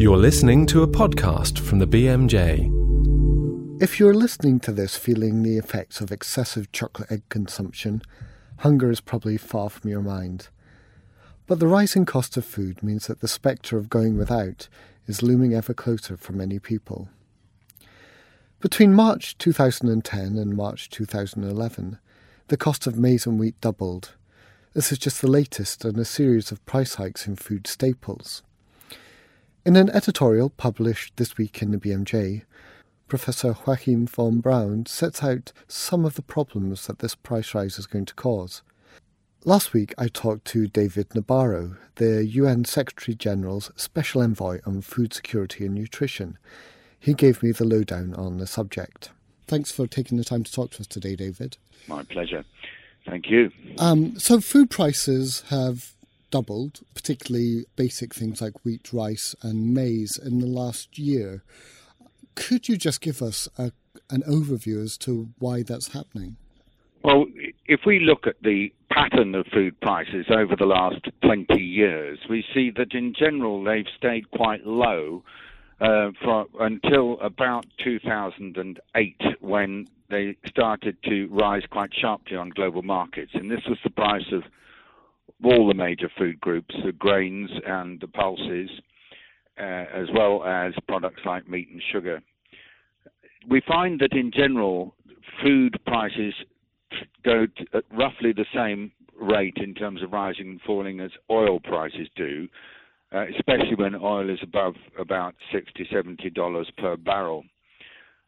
You're listening to a podcast from the BMJ. If you're listening to this feeling the effects of excessive chocolate egg consumption, hunger is probably far from your mind. But the rising cost of food means that the spectre of going without is looming ever closer for many people. Between March 2010 and March 2011, the cost of maize and wheat doubled. This is just the latest in a series of price hikes in food staples. In an editorial published this week in the BMJ, Professor Joachim von Braun sets out some of the problems that this price rise is going to cause. Last week, I talked to David Nabarro, the UN Secretary General's Special Envoy on Food Security and Nutrition. He gave me the lowdown on the subject. Thanks for taking the time to talk to us today, David. My pleasure. Thank you. Um, so, food prices have doubled, particularly basic things like wheat, rice, and maize in the last year. Could you just give us a, an overview as to why that's happening? Well, if we look at the pattern of food prices over the last 20 years, we see that in general they've stayed quite low uh, for, until about 2008 when they started to rise quite sharply on global markets. And this was the price of all the major food groups, the grains and the pulses, uh, as well as products like meat and sugar. We find that in general, food prices go at roughly the same rate in terms of rising and falling as oil prices do, uh, especially when oil is above about 60 70 dollars per barrel.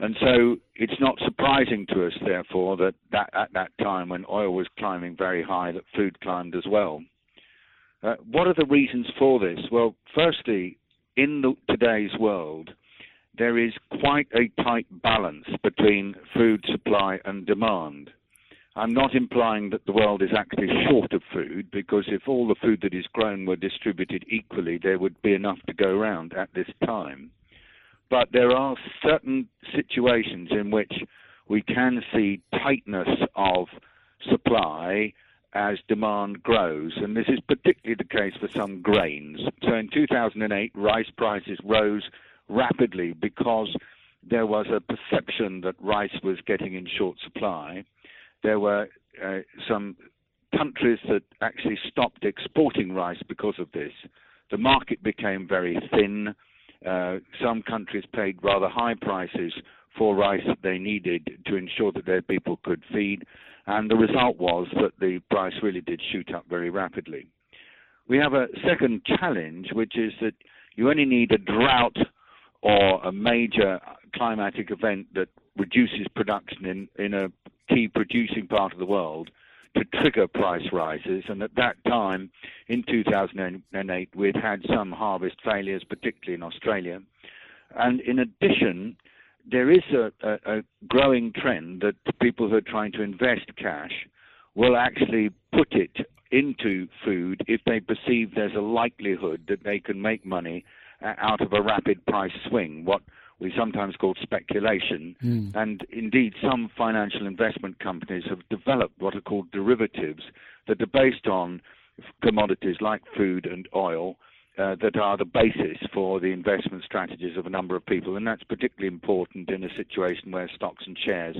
And so it's not surprising to us, therefore, that, that at that time when oil was climbing very high, that food climbed as well. Uh, what are the reasons for this? Well, firstly, in the, today's world, there is quite a tight balance between food supply and demand. I'm not implying that the world is actually short of food, because if all the food that is grown were distributed equally, there would be enough to go around at this time. But there are certain situations in which we can see tightness of supply as demand grows, and this is particularly the case for some grains. So in 2008, rice prices rose rapidly because there was a perception that rice was getting in short supply there were uh, some countries that actually stopped exporting rice because of this. The market became very thin. Uh, some countries paid rather high prices for rice that they needed to ensure that their people could feed, and the result was that the price really did shoot up very rapidly. We have a second challenge, which is that you only need a drought or a major climatic event that reduces production in, in a key producing part of the world to trigger price rises. And at that time, in 2008, we'd had some harvest failures, particularly in Australia. And in addition, there is a, a, a growing trend that people who are trying to invest cash will actually put it into food if they perceive there's a likelihood that they can make money uh, out of a rapid price swing. What we sometimes call speculation. Mm. And indeed, some financial investment companies have developed what are called derivatives that are based on commodities like food and oil. Uh, that are the basis for the investment strategies of a number of people, and that's particularly important in a situation where stocks and shares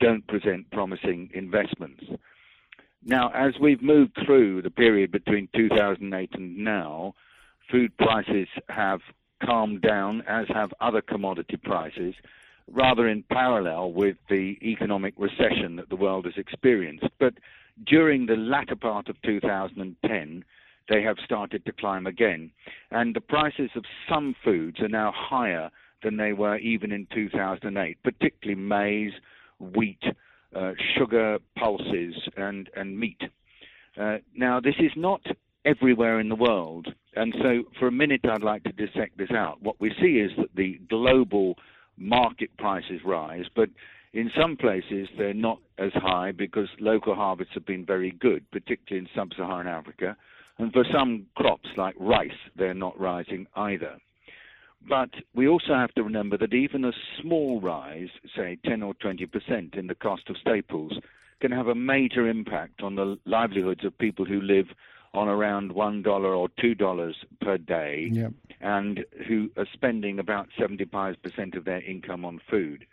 don't present promising investments. Now, as we've moved through the period between 2008 and now, food prices have calmed down, as have other commodity prices, rather in parallel with the economic recession that the world has experienced. But during the latter part of 2010, they have started to climb again. And the prices of some foods are now higher than they were even in 2008, particularly maize, wheat, uh, sugar, pulses, and, and meat. Uh, now, this is not everywhere in the world. And so, for a minute, I'd like to dissect this out. What we see is that the global market prices rise, but in some places they're not as high because local harvests have been very good, particularly in sub Saharan Africa. And for some crops like rice, they're not rising either. But we also have to remember that even a small rise, say 10 or 20% in the cost of staples, can have a major impact on the livelihoods of people who live on around one dollar or two dollars per day. Yep. and who are spending about 75% of their income on food.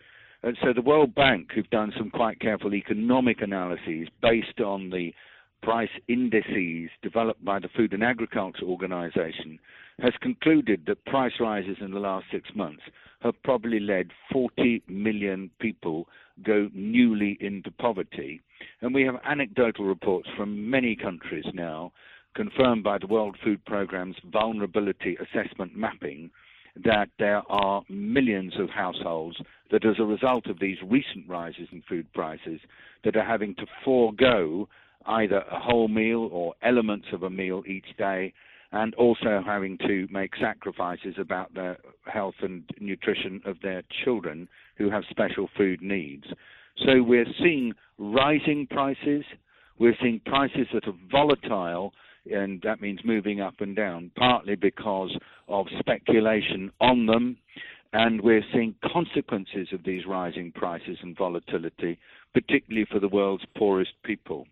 And so the World Bank, who've done some quite careful economic analyses based on the price indices developed by the Food and Agriculture Organization, has concluded that price rises in the last six months have probably led 40 million people go newly into poverty. And we have anecdotal reports from many countries now, confirmed by the World Food Programme's vulnerability assessment mapping, that there are millions of households that, as a result of these recent rises in food prices, that are having to forego either a whole meal or elements of a meal each day and also having to make sacrifices about the health and nutrition of their children who have special food needs. So we're seeing rising prices, we're seeing prices that are volatile, and that means moving up and down, partly because of speculation on them, and we're seeing consequences of these rising prices and volatility, particularly for the world's poorest people.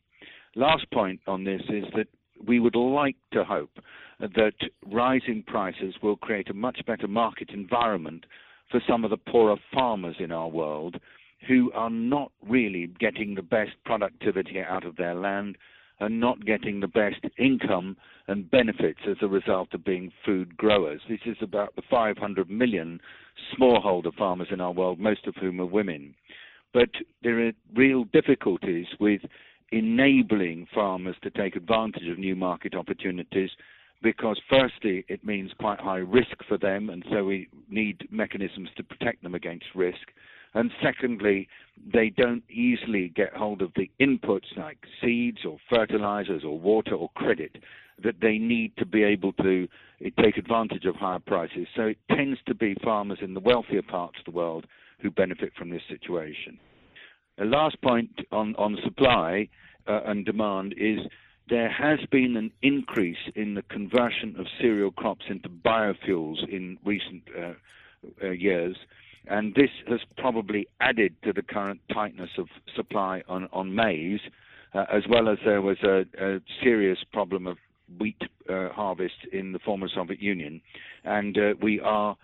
Last point on this is that we would like to hope that rising prices will create a much better market environment for some of the poorer farmers in our world who are not really getting the best productivity out of their land and not getting the best income and benefits as a result of being food growers. This is about the 500 million smallholder farmers in our world, most of whom are women. But there are real difficulties with enabling farmers to take advantage of new market opportunities because firstly it means quite high risk for them and so we need mechanisms to protect them against risk. And secondly they don't easily get hold of the inputs like seeds or fertilizers or water or credit that they need to be able to take advantage of higher prices. So it tends to be farmers in the wealthier parts of the world who benefit from this situation the last point on, on supply uh, and demand is there has been an increase in the conversion of cereal crops into biofuels in recent uh, uh, years, and this has probably added to the current tightness of supply on, on maize, uh, as well as there was a, a serious problem of wheat uh, harvest in the former Soviet Union. And uh, we are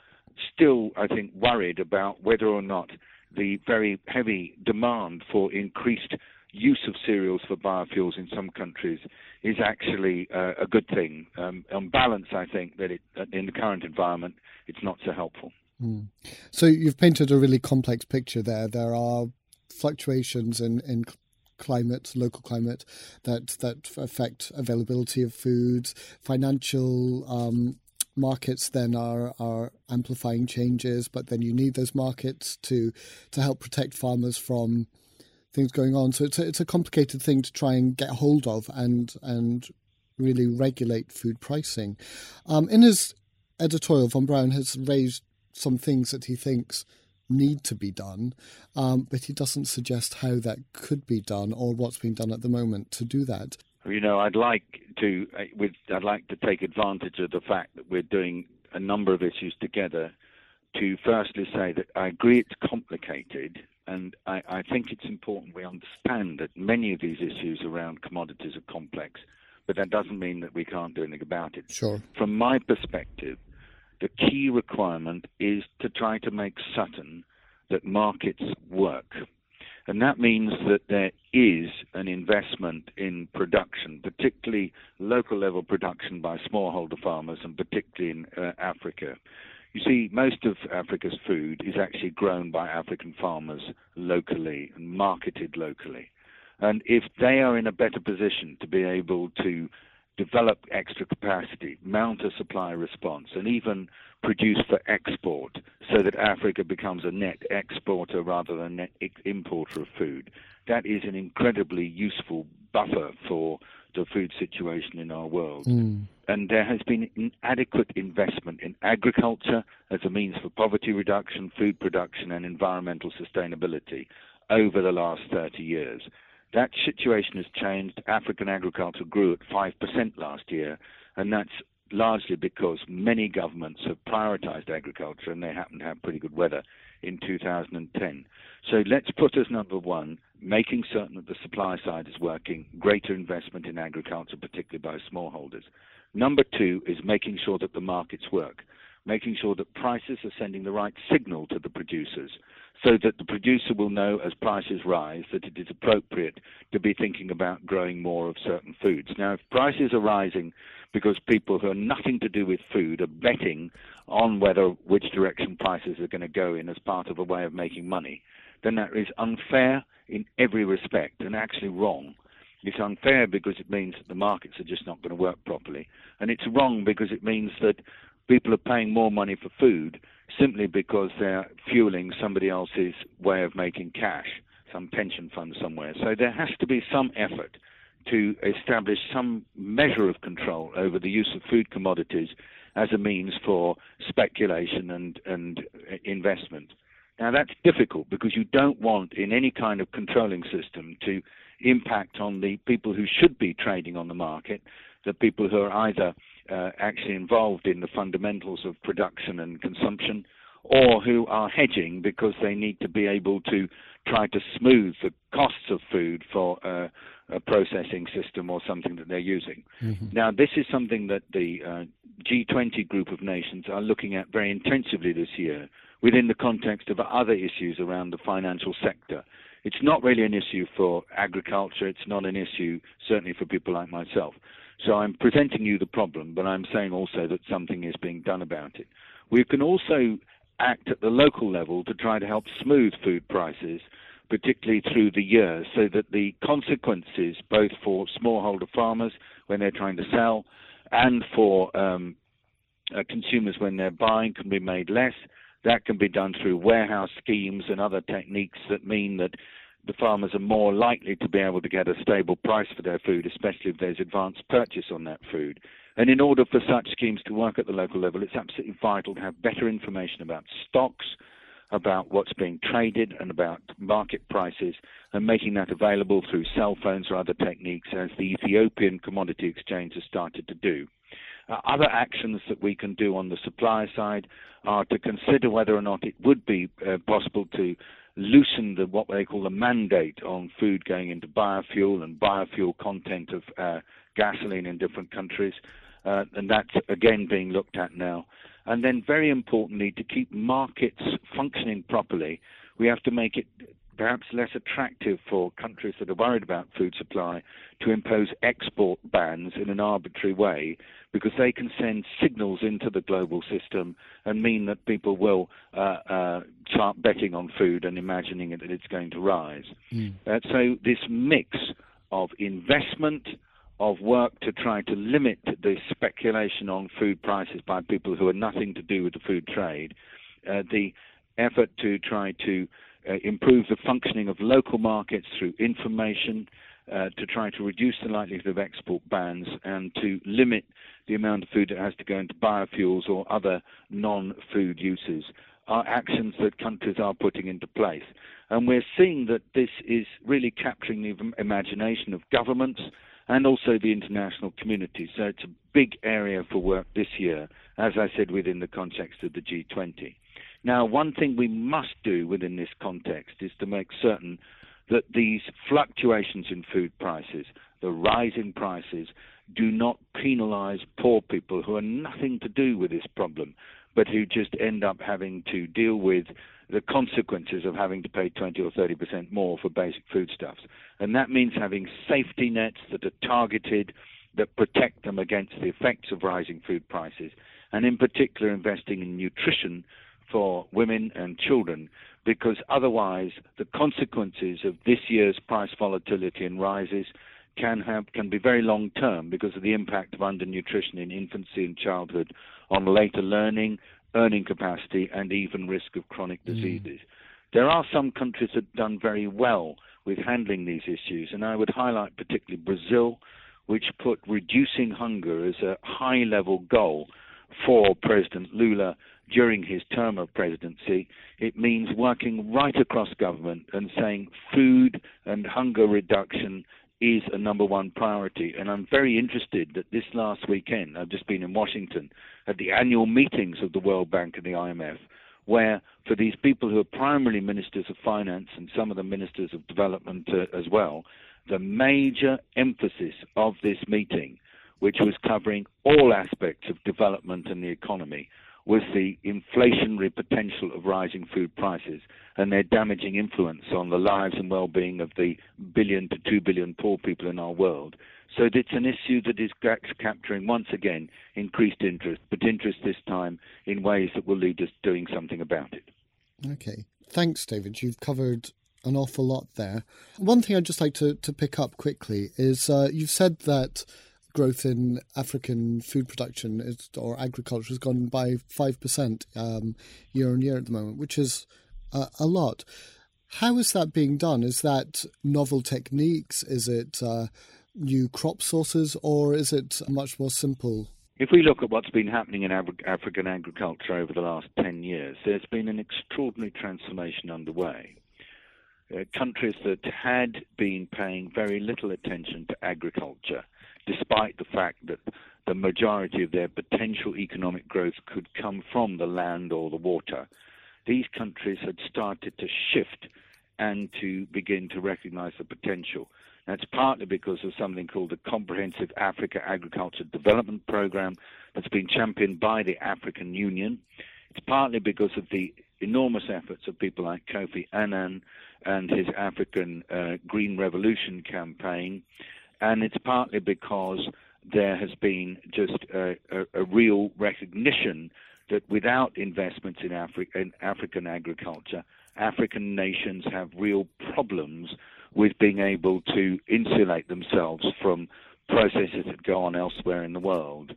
still, I think, worried about whether or not the very heavy demand for increased use of cereals for biofuels in some countries is actually uh, a good thing. Um, on balance, I think that it, in the current environment, it's not so helpful. Mm. So you've painted a really complex picture there. There are fluctuations in, in climate, local climate, that that affect availability of foods. Financial um, markets then are are amplifying changes, but then you need those markets to to help protect farmers from things going on. So it's a, it's a complicated thing to try and get hold of and and really regulate food pricing. Um, in his editorial, von Braun has raised some things that he thinks need to be done, um, but he doesn't suggest how that could be done or what's being done at the moment to do that. You know, I'd like to, uh, with, I'd like to take advantage of the fact that we're doing a number of issues together to firstly say that I agree it's complicated, and I, I, think it's important we understand that many of these issues around commodities are complex, but that doesn't mean that we can't do anything about it. Sure. From my perspective, the key requirement is to try to make certain that markets work. And that means that there is an investment in production, particularly local level production by smallholder farmers and particularly in uh, Africa. You see, most of Africa's food is actually grown by African farmers locally and marketed locally. And if they are in a better position to be able to develop extra capacity, mount a supply response, and even produce for export so that Africa becomes a net exporter rather than a net importer of food. That is an incredibly useful buffer for the food situation in our world. Mm. And there has been inadequate investment in agriculture as a means for poverty reduction, food production, and environmental sustainability over the last 30 years. That situation has changed. African agriculture grew at 5% last year, and that's largely because many governments have prioritized agriculture and they happen to have pretty good weather in 2010. So let's put as number one making certain that the supply side is working, greater investment in agriculture, particularly by smallholders. Number two is making sure that the markets work, making sure that prices are sending the right signal to the producers so that the producer will know as prices rise that it is appropriate to be thinking about growing more of certain foods. Now, if prices are rising because people who have nothing to do with food are betting on whether which direction prices are going to go in as part of a way of making money, then that is unfair in every respect and actually wrong. It's unfair because it means that the markets are just not going to work properly. And it's wrong because it means that people are paying more money for food simply because they're fueling somebody else's way of making cash, some pension fund somewhere. So there has to be some effort to establish some measure of control over the use of food commodities as a means for speculation and, and investment. Now that's difficult because you don't want in any kind of controlling system to impact on the people who should be trading on the market, the people who are either uh, actually involved in the fundamentals of production and consumption, or who are hedging because they need to be able to try to smooth the costs of food for uh, a processing system or something that they're using. Mm-hmm. Now, this is something that the uh, G20 group of nations are looking at very intensively this year within the context of other issues around the financial sector. It's not really an issue for agriculture, it's not an issue certainly for people like myself. So I'm presenting you the problem, but I'm saying also that something is being done about it. We can also act at the local level to try to help smooth food prices, particularly through the year, so that the consequences, both for smallholder farmers when they're trying to sell and for um, uh, consumers when they're buying, can be made less. That can be done through warehouse schemes and other techniques that mean that the farmers are more likely to be able to get a stable price for their food, especially if there's advance purchase on that food. And in order for such schemes to work at the local level, it's absolutely vital to have better information about stocks, about what's being traded, and about market prices, and making that available through cell phones or other techniques, as the Ethiopian Commodity Exchange has started to do. Uh, other actions that we can do on the supply side are to consider whether or not it would be uh, possible to loosen the what they call the mandate on food going into biofuel and biofuel content of uh, gasoline in different countries, uh, and that's again being looked at now. And then, very importantly, to keep markets functioning properly, we have to make it perhaps less attractive for countries that are worried about food supply to impose export bans in an arbitrary way because they can send signals into the global system and mean that people will uh, uh, start betting on food and imagining that it's going to rise. Mm. Uh, so this mix of investment, of work to try to limit the speculation on food prices by people who have nothing to do with the food trade, uh, the effort to try to uh, improve the functioning of local markets through information, uh, to try to reduce the likelihood of export bans and to limit the amount of food that has to go into biofuels or other non-food uses are actions that countries are putting into place. And we're seeing that this is really capturing the imagination of governments and also the international community. So it's a big area for work this year, as I said, within the context of the G20. Now, one thing we must do within this context is to make certain that these fluctuations in food prices, the rising prices, do not penalize poor people who have nothing to do with this problem, but who just end up having to deal with the consequences of having to pay 20 or 30 percent more for basic foodstuffs. And that means having safety nets that are targeted, that protect them against the effects of rising food prices, and in particular investing in nutrition for women and children because otherwise the consequences of this year's price volatility and rises can have can be very long term because of the impact of undernutrition in infancy and childhood on later learning, earning capacity, and even risk of chronic mm. diseases. Mm. There are some countries that have done very well with handling these issues, and I would highlight particularly Brazil, which put reducing hunger as a high level goal for President Lula during his term of presidency. It means working right across government and saying food and hunger reduction is a number one priority. And I'm very interested that this last weekend, I've just been in Washington at the annual meetings of the World Bank and the IMF, where for these people who are primarily ministers of finance and some of the ministers of development uh, as well, the major emphasis of this meeting which was covering all aspects of development and the economy, was the inflationary potential of rising food prices and their damaging influence on the lives and well-being of the billion to two billion poor people in our world. So it's an issue that is capturing once again increased interest, but interest this time in ways that will lead us doing something about it. Okay. Thanks, David. You've covered an awful lot there. One thing I'd just like to, to pick up quickly is uh, you've said that growth in African food production is, or agriculture has gone by 5% um, year on year at the moment, which is uh, a lot. How is that being done? Is that novel techniques? Is it uh, new crop sources, or is it much more simple? If we look at what's been happening in African agriculture over the last 10 years, there's been an extraordinary transformation underway. Uh, countries that had been paying very little attention to agriculture despite the fact that the majority of their potential economic growth could come from the land or the water, these countries had started to shift and to begin to recognize the potential. That's partly because of something called the Comprehensive Africa Agriculture Development Program that's been championed by the African Union. It's partly because of the enormous efforts of people like Kofi Annan and his African uh, Green Revolution campaign and it's partly because there has been just a, a, a real recognition that without investments in, Afri- in African agriculture, African nations have real problems with being able to insulate themselves from processes that go on elsewhere in the world.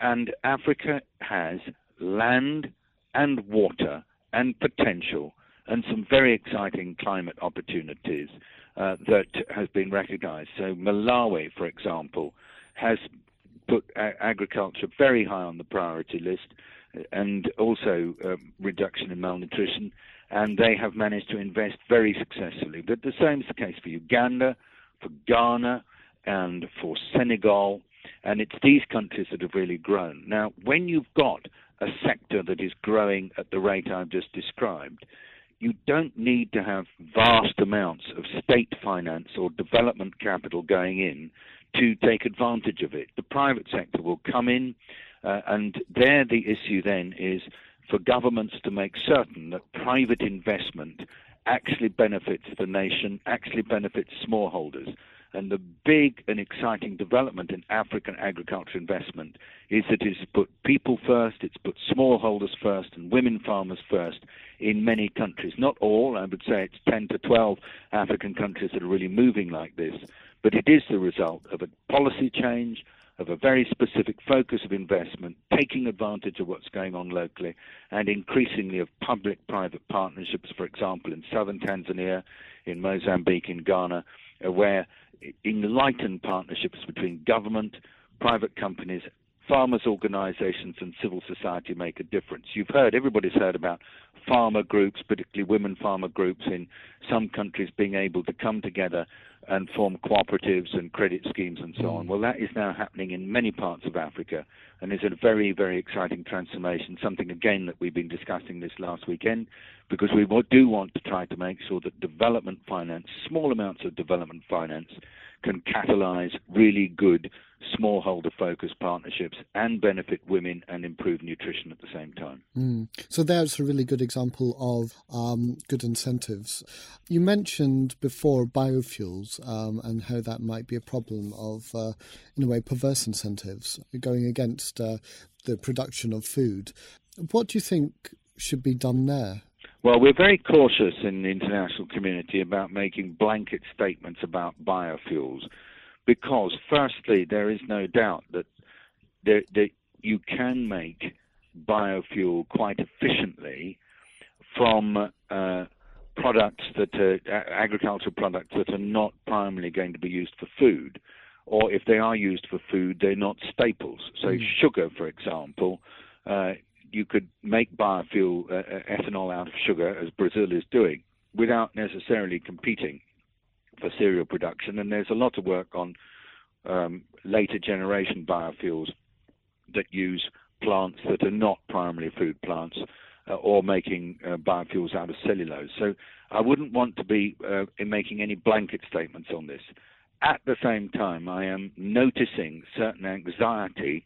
And Africa has land and water and potential and some very exciting climate opportunities uh, that has been recognized. So Malawi, for example, has put a- agriculture very high on the priority list and also um, reduction in malnutrition, and they have managed to invest very successfully. But the same is the case for Uganda, for Ghana, and for Senegal, and it's these countries that have really grown. Now, when you've got a sector that is growing at the rate I've just described, you don't need to have vast amounts of state finance or development capital going in to take advantage of it. The private sector will come in, uh, and there the issue then is for governments to make certain that private investment actually benefits the nation, actually benefits smallholders. And the big and exciting development in African agriculture investment is that it's put people first, it's put smallholders first, and women farmers first in many countries. Not all, I would say it's 10 to 12 African countries that are really moving like this, but it is the result of a policy change, of a very specific focus of investment, taking advantage of what's going on locally, and increasingly of public private partnerships, for example, in southern Tanzania, in Mozambique, in Ghana, uh, where enlightened partnerships between government, private companies, farmers' organizations, and civil society make a difference. You've heard, everybody's heard about farmer groups, particularly women farmer groups in some countries being able to come together and form cooperatives and credit schemes and so on. Mm. Well, that is now happening in many parts of Africa and is a very, very exciting transformation, something again that we've been discussing this last weekend because we do want to try to make sure that development finance, small amounts of development finance, can catalyze really good smallholder focused partnerships and benefit women and improve nutrition at the same time. Mm. So that's a really good example of um, good incentives. You mentioned before biofuels um, and how that might be a problem of, uh, in a way, perverse incentives going against uh, the production of food. What do you think should be done there? Well, we're very cautious in the international community about making blanket statements about biofuels because, firstly, there is no doubt that, there, that you can make biofuel quite efficiently from uh, products that are agricultural products that are not primarily going to be used for food, or if they are used for food, they're not staples. So, mm. sugar, for example, uh, you could make biofuel, uh, uh, ethanol out of sugar, as Brazil is doing, without necessarily competing for cereal production. And there's a lot of work on um, later generation biofuels that use plants that are not primarily food plants or making uh, biofuels out of cellulose. So I wouldn't want to be uh, making any blanket statements on this. at the same time, I am noticing certain anxiety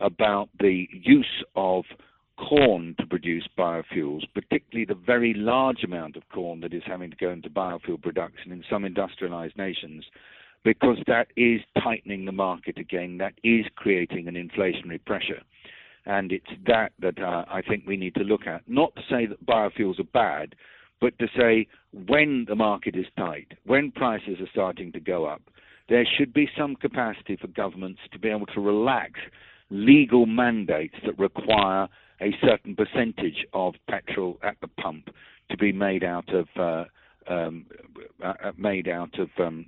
about the use of corn to produce biofuels, particularly the very large amount of corn that is having to go into biofuel production in some industrialized nations, because that is tightening the market again, that is creating an inflationary pressure. And it's that that uh, I think we need to look at. Not to say that biofuels are bad, but to say when the market is tight, when prices are starting to go up, there should be some capacity for governments to be able to relax legal mandates that require a certain percentage of petrol at the pump to be made out of uh, um, uh, uh made out of um,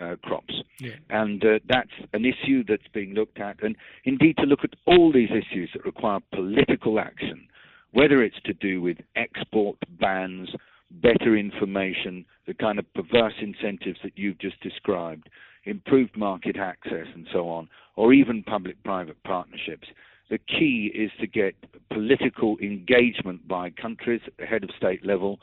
uh, crops. Yeah. And uh, that's an issue that's being looked at, and indeed to look at all these issues that require political action, whether it's to do with export bans, better information, the kind of perverse incentives that you've just described, improved market access, and so on, or even public private partnerships. The key is to get political engagement by countries at the head of state level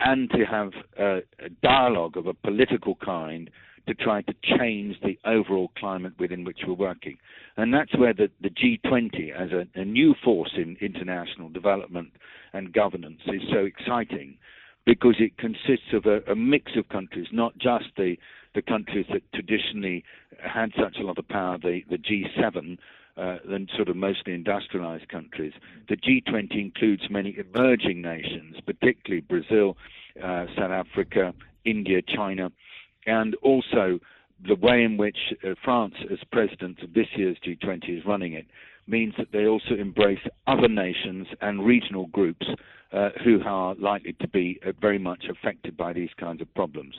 and to have a, a dialogue of a political kind to try to change the overall climate within which we're working. And that's where the, the G20, as a, a, new force in international development and governance, is so exciting because it consists of a, a mix of countries, not just the, the countries that traditionally had such a lot of power, the, the G7, uh, sort of mostly industrialized countries. The G20 includes many emerging nations, particularly Brazil, uh, South Africa, India, China, and also the way in which uh, France, as president of this year's G20, is running it, means that they also embrace other nations and regional groups uh, who are likely to be uh, very much affected by these kinds of problems.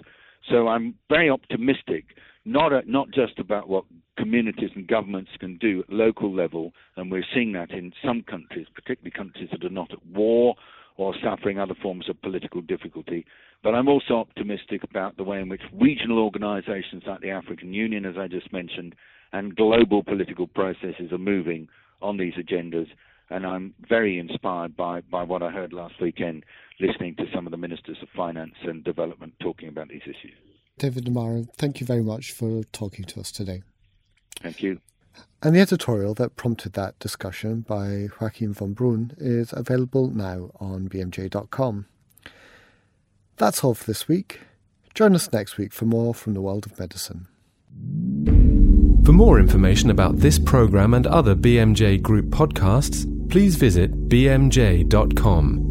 So I'm very optimistic, not uh, not just about what communities and governments can do at local level, and we're seeing that in some countries, particularly countries that are not at war or suffering other forms of political difficulty. But I'm also optimistic about the way in which regional organizations like the African Union, as I just mentioned, and global political processes are moving on these agendas. And I'm very inspired by, by what I heard last weekend, listening to some of the ministers of finance and development talking about these issues. David Nabarro, thank you very much for talking to us today. Thank you. And the editorial that prompted that discussion by Joachim von Braun is available now on bmj.com. That's all for this week. Join us next week for more from the world of medicine. For more information about this program and other BMJ Group podcasts, please visit bmj.com.